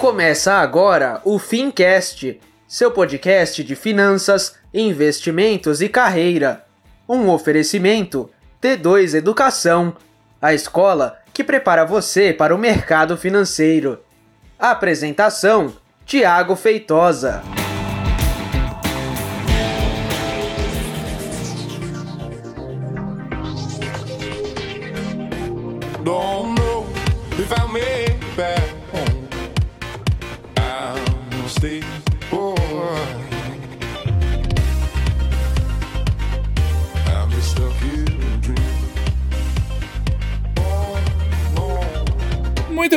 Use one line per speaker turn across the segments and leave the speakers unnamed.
Começa agora o Fincast, seu podcast de finanças, investimentos e carreira. Um oferecimento T2 Educação, a escola que prepara você para o mercado financeiro. Apresentação: Tiago Feitosa.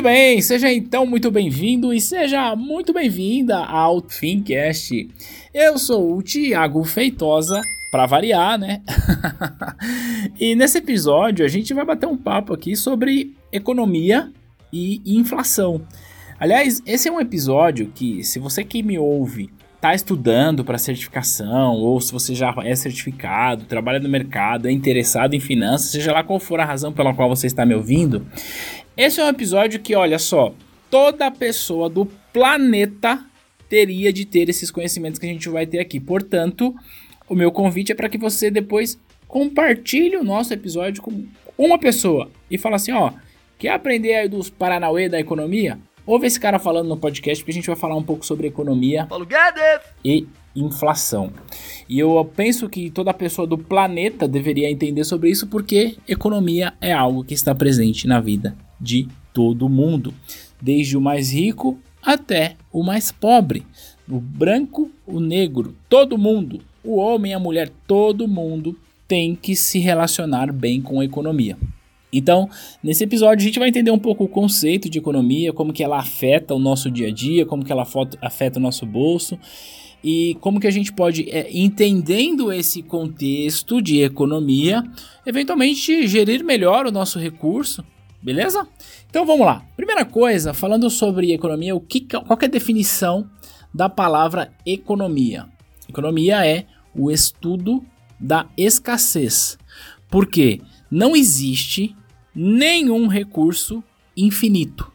Bem, seja então muito bem-vindo e seja muito bem-vinda ao Fincast. Eu sou o Thiago Feitosa, para variar, né? e nesse episódio a gente vai bater um papo aqui sobre economia e inflação. Aliás, esse é um episódio que, se você que me ouve está estudando para certificação, ou se você já é certificado, trabalha no mercado, é interessado em finanças, seja lá qual for a razão pela qual você está me ouvindo, esse é um episódio que, olha só, toda pessoa do planeta teria de ter esses conhecimentos que a gente vai ter aqui. Portanto, o meu convite é para que você depois compartilhe o nosso episódio com uma pessoa e fala assim, ó, quer aprender aí dos Paranauê da economia? Ouve esse cara falando no podcast, porque a gente vai falar um pouco sobre economia e inflação. E eu penso que toda pessoa do planeta deveria entender sobre isso, porque economia é algo que está presente na vida de todo mundo, desde o mais rico até o mais pobre, o branco, o negro, todo mundo, o homem, a mulher, todo mundo tem que se relacionar bem com a economia. Então, nesse episódio a gente vai entender um pouco o conceito de economia, como que ela afeta o nosso dia a dia, como que ela afeta o nosso bolso e como que a gente pode, é, entendendo esse contexto de economia, eventualmente gerir melhor o nosso recurso, beleza? Então vamos lá. Primeira coisa, falando sobre economia, o que, qual que é a definição da palavra economia? Economia é o estudo da escassez. Porque não existe nenhum recurso infinito,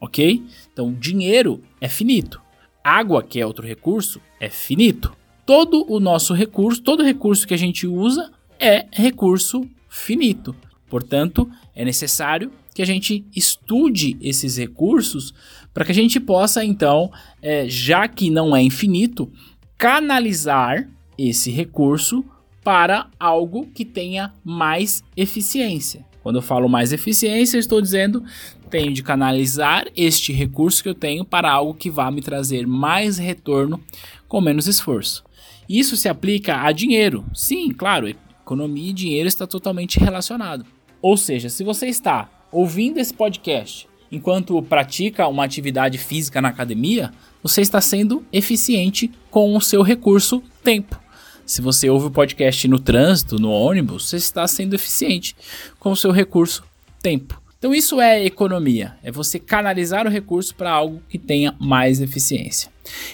ok? Então, dinheiro é finito. Água, que é outro recurso, é finito. Todo o nosso recurso, todo recurso que a gente usa é recurso finito. Portanto, é necessário que a gente estude esses recursos para que a gente possa, então, é, já que não é infinito, canalizar esse recurso para algo que tenha mais eficiência. Quando eu falo mais eficiência, estou dizendo tenho de canalizar este recurso que eu tenho para algo que vá me trazer mais retorno com menos esforço. Isso se aplica a dinheiro. Sim, claro, economia e dinheiro está totalmente relacionado. Ou seja, se você está ouvindo esse podcast enquanto pratica uma atividade física na academia, você está sendo eficiente com o seu recurso tempo. Se você ouve o podcast no trânsito, no ônibus, você está sendo eficiente com o seu recurso tempo. Então isso é economia, é você canalizar o recurso para algo que tenha mais eficiência.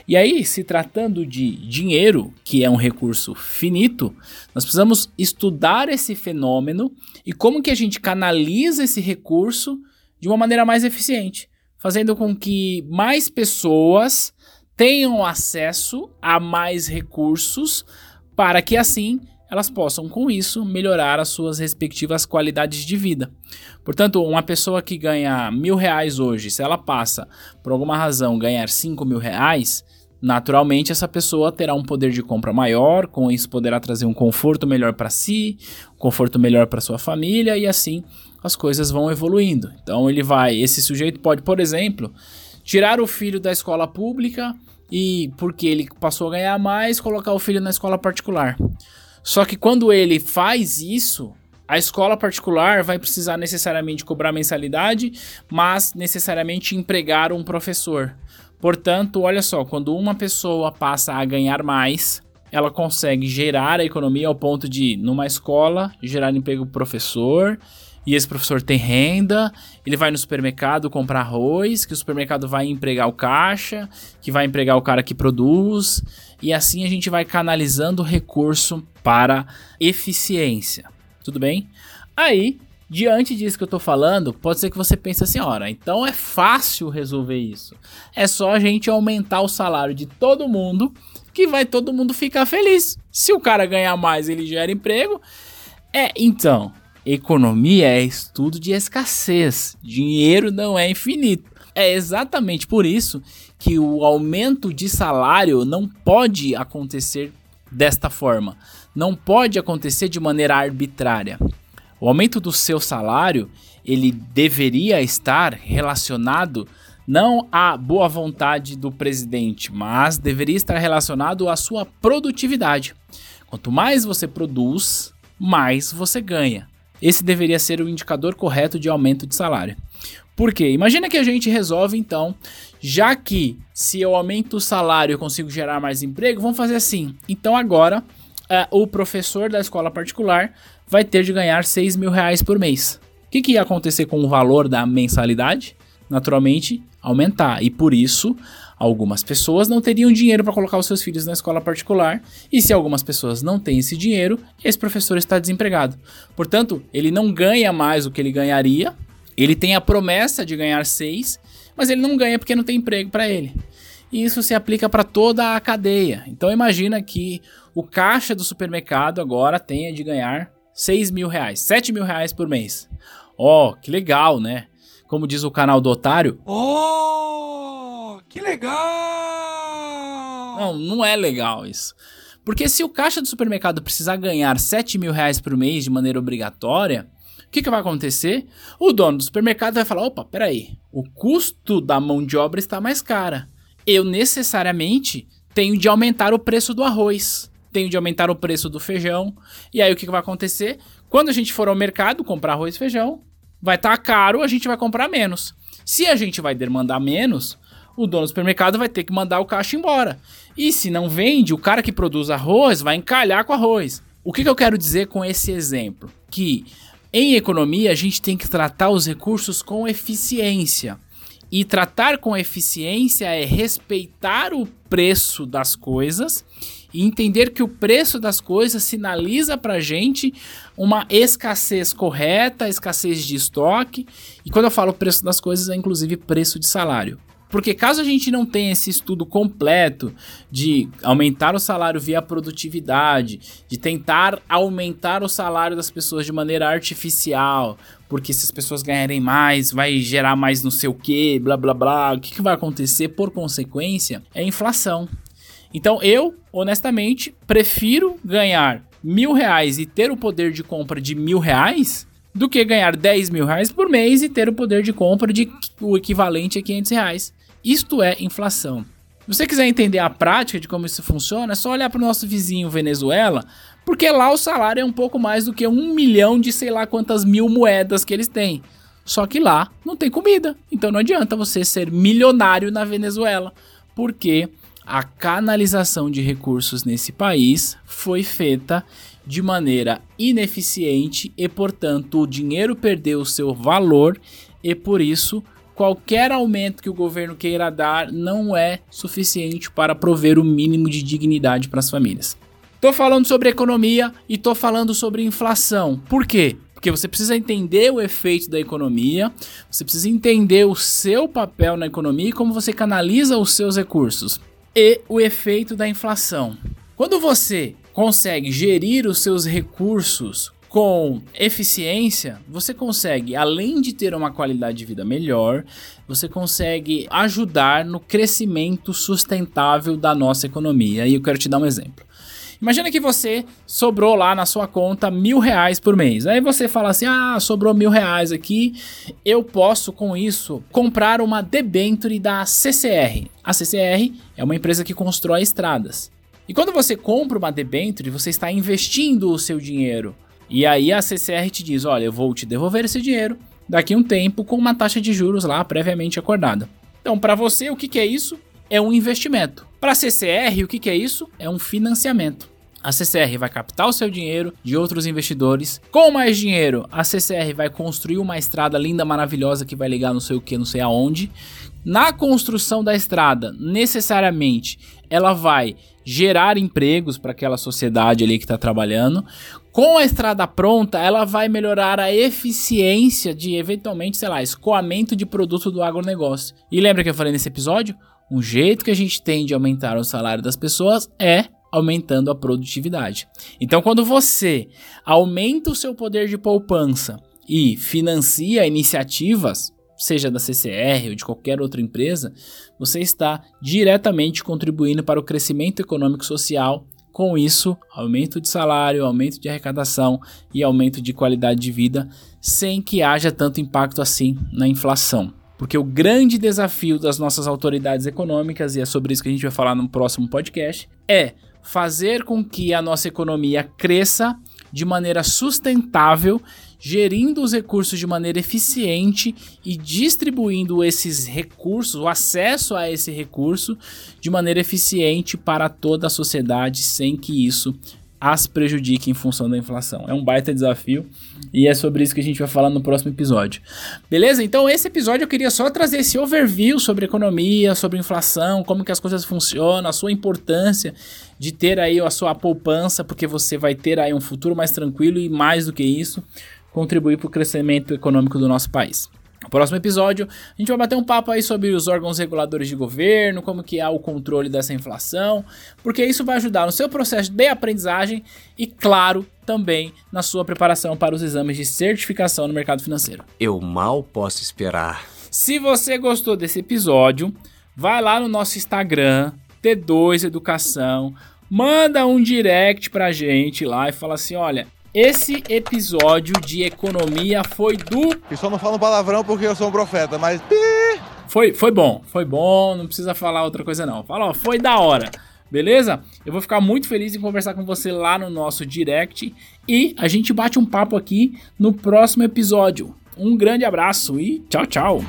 E aí, se tratando de dinheiro, que é um recurso finito, nós precisamos estudar esse fenômeno e como que a gente canaliza esse recurso de uma maneira mais eficiente, fazendo com que mais pessoas tenham acesso a mais recursos para que assim elas possam, com isso, melhorar as suas respectivas qualidades de vida. Portanto, uma pessoa que ganha mil reais hoje, se ela passa, por alguma razão, ganhar cinco mil reais, naturalmente essa pessoa terá um poder de compra maior, com isso poderá trazer um conforto melhor para si, um conforto melhor para sua família e assim as coisas vão evoluindo. Então ele vai, esse sujeito pode, por exemplo, tirar o filho da escola pública e porque ele passou a ganhar mais, colocar o filho na escola particular. Só que quando ele faz isso, a escola particular vai precisar necessariamente cobrar mensalidade, mas necessariamente empregar um professor. Portanto, olha só, quando uma pessoa passa a ganhar mais, ela consegue gerar a economia ao ponto de, numa escola, gerar emprego professor, e esse professor tem renda, ele vai no supermercado comprar arroz, que o supermercado vai empregar o caixa, que vai empregar o cara que produz, e assim a gente vai canalizando o recurso para eficiência. Tudo bem? Aí, Diante disso que eu tô falando, pode ser que você pense assim, ora, então é fácil resolver isso. É só a gente aumentar o salário de todo mundo, que vai todo mundo ficar feliz. Se o cara ganhar mais, ele gera emprego. É, então, economia é estudo de escassez. Dinheiro não é infinito. É exatamente por isso que o aumento de salário não pode acontecer desta forma. Não pode acontecer de maneira arbitrária. O aumento do seu salário, ele deveria estar relacionado não à boa vontade do presidente, mas deveria estar relacionado à sua produtividade. Quanto mais você produz, mais você ganha. Esse deveria ser o indicador correto de aumento de salário. Por quê? Imagina que a gente resolve então, já que se eu aumento o salário eu consigo gerar mais emprego, vamos fazer assim. Então agora é, o professor da escola particular vai ter de ganhar 6 mil reais por mês. O que, que ia acontecer com o valor da mensalidade? Naturalmente, aumentar. E por isso, algumas pessoas não teriam dinheiro para colocar os seus filhos na escola particular. E se algumas pessoas não têm esse dinheiro, esse professor está desempregado. Portanto, ele não ganha mais o que ele ganharia. Ele tem a promessa de ganhar 6, mas ele não ganha porque não tem emprego para ele. E isso se aplica para toda a cadeia. Então imagina que o caixa do supermercado agora tenha de ganhar 6 mil reais, 7 mil reais por mês. Ó, oh, que legal, né? Como diz o canal do Otário.
Oh, que legal!
Não, não é legal isso. Porque se o caixa do supermercado precisar ganhar 7 mil reais por mês de maneira obrigatória, o que, que vai acontecer? O dono do supermercado vai falar: opa, peraí, o custo da mão de obra está mais cara. Eu necessariamente tenho de aumentar o preço do arroz tenho de aumentar o preço do feijão. E aí o que, que vai acontecer? Quando a gente for ao mercado comprar arroz e feijão, vai estar tá caro, a gente vai comprar menos. Se a gente vai demandar menos, o dono do supermercado vai ter que mandar o caixa embora. E se não vende, o cara que produz arroz vai encalhar com arroz. O que, que eu quero dizer com esse exemplo? Que em economia a gente tem que tratar os recursos com eficiência. E tratar com eficiência é respeitar o preço das coisas e entender que o preço das coisas sinaliza para gente uma escassez correta, escassez de estoque. E quando eu falo preço das coisas, é inclusive preço de salário. Porque caso a gente não tenha esse estudo completo de aumentar o salário via produtividade, de tentar aumentar o salário das pessoas de maneira artificial, porque se as pessoas ganharem mais, vai gerar mais não sei o que, blá blá blá, o que, que vai acontecer por consequência é inflação. Então eu, honestamente, prefiro ganhar mil reais e ter o poder de compra de mil reais do que ganhar 10 mil reais por mês e ter o poder de compra de o equivalente a 500 reais. Isto é inflação. Se você quiser entender a prática de como isso funciona, é só olhar para o nosso vizinho Venezuela, porque lá o salário é um pouco mais do que um milhão de sei lá quantas mil moedas que eles têm. Só que lá não tem comida, então não adianta você ser milionário na Venezuela, porque a canalização de recursos nesse país foi feita de maneira ineficiente e, portanto, o dinheiro perdeu o seu valor e por isso qualquer aumento que o governo queira dar não é suficiente para prover o mínimo de dignidade para as famílias. Tô falando sobre economia e tô falando sobre inflação. Por quê? Porque você precisa entender o efeito da economia, você precisa entender o seu papel na economia e como você canaliza os seus recursos e o efeito da inflação. Quando você consegue gerir os seus recursos com eficiência, você consegue, além de ter uma qualidade de vida melhor, você consegue ajudar no crescimento sustentável da nossa economia. E eu quero te dar um exemplo. Imagina que você sobrou lá na sua conta mil reais por mês. Aí você fala assim: ah, sobrou mil reais aqui, eu posso com isso comprar uma debenture da CCR. A CCR é uma empresa que constrói estradas. E quando você compra uma debenture, você está investindo o seu dinheiro. E aí a CCR te diz: olha, eu vou te devolver esse dinheiro daqui a um tempo com uma taxa de juros lá previamente acordada. Então, para você, o que, que é isso? É um investimento. Para a CCR, o que, que é isso? É um financiamento. A CCR vai captar o seu dinheiro de outros investidores. Com mais dinheiro, a CCR vai construir uma estrada linda, maravilhosa que vai ligar não sei o que, não sei aonde. Na construção da estrada, necessariamente, ela vai gerar empregos para aquela sociedade ali que está trabalhando. Com a estrada pronta, ela vai melhorar a eficiência de eventualmente, sei lá, escoamento de produto do agronegócio. E lembra que eu falei nesse episódio? Um jeito que a gente tem de aumentar o salário das pessoas é aumentando a produtividade. Então, quando você aumenta o seu poder de poupança e financia iniciativas, seja da CCR ou de qualquer outra empresa, você está diretamente contribuindo para o crescimento econômico social. Com isso, aumento de salário, aumento de arrecadação e aumento de qualidade de vida, sem que haja tanto impacto assim na inflação. Porque o grande desafio das nossas autoridades econômicas, e é sobre isso que a gente vai falar no próximo podcast, é fazer com que a nossa economia cresça de maneira sustentável, gerindo os recursos de maneira eficiente e distribuindo esses recursos, o acesso a esse recurso de maneira eficiente para toda a sociedade, sem que isso as prejudique em função da inflação. É um baita desafio e é sobre isso que a gente vai falar no próximo episódio. Beleza? Então esse episódio eu queria só trazer esse overview sobre economia, sobre inflação, como que as coisas funcionam, a sua importância de ter aí a sua poupança, porque você vai ter aí um futuro mais tranquilo e mais do que isso, contribuir para o crescimento econômico do nosso país. No próximo episódio, a gente vai bater um papo aí sobre os órgãos reguladores de governo, como que é o controle dessa inflação, porque isso vai ajudar no seu processo de aprendizagem e, claro, também na sua preparação para os exames de certificação no mercado financeiro.
Eu mal posso esperar.
Se você gostou desse episódio, vai lá no nosso Instagram, T2 Educação, manda um direct pra gente lá e fala assim, olha, esse episódio de economia foi do.
E só não falo palavrão porque eu sou um profeta, mas.
Foi, foi bom, foi bom, não precisa falar outra coisa não. Fala, ó, foi da hora. Beleza? Eu vou ficar muito feliz em conversar com você lá no nosso direct e a gente bate um papo aqui no próximo episódio. Um grande abraço e tchau, tchau.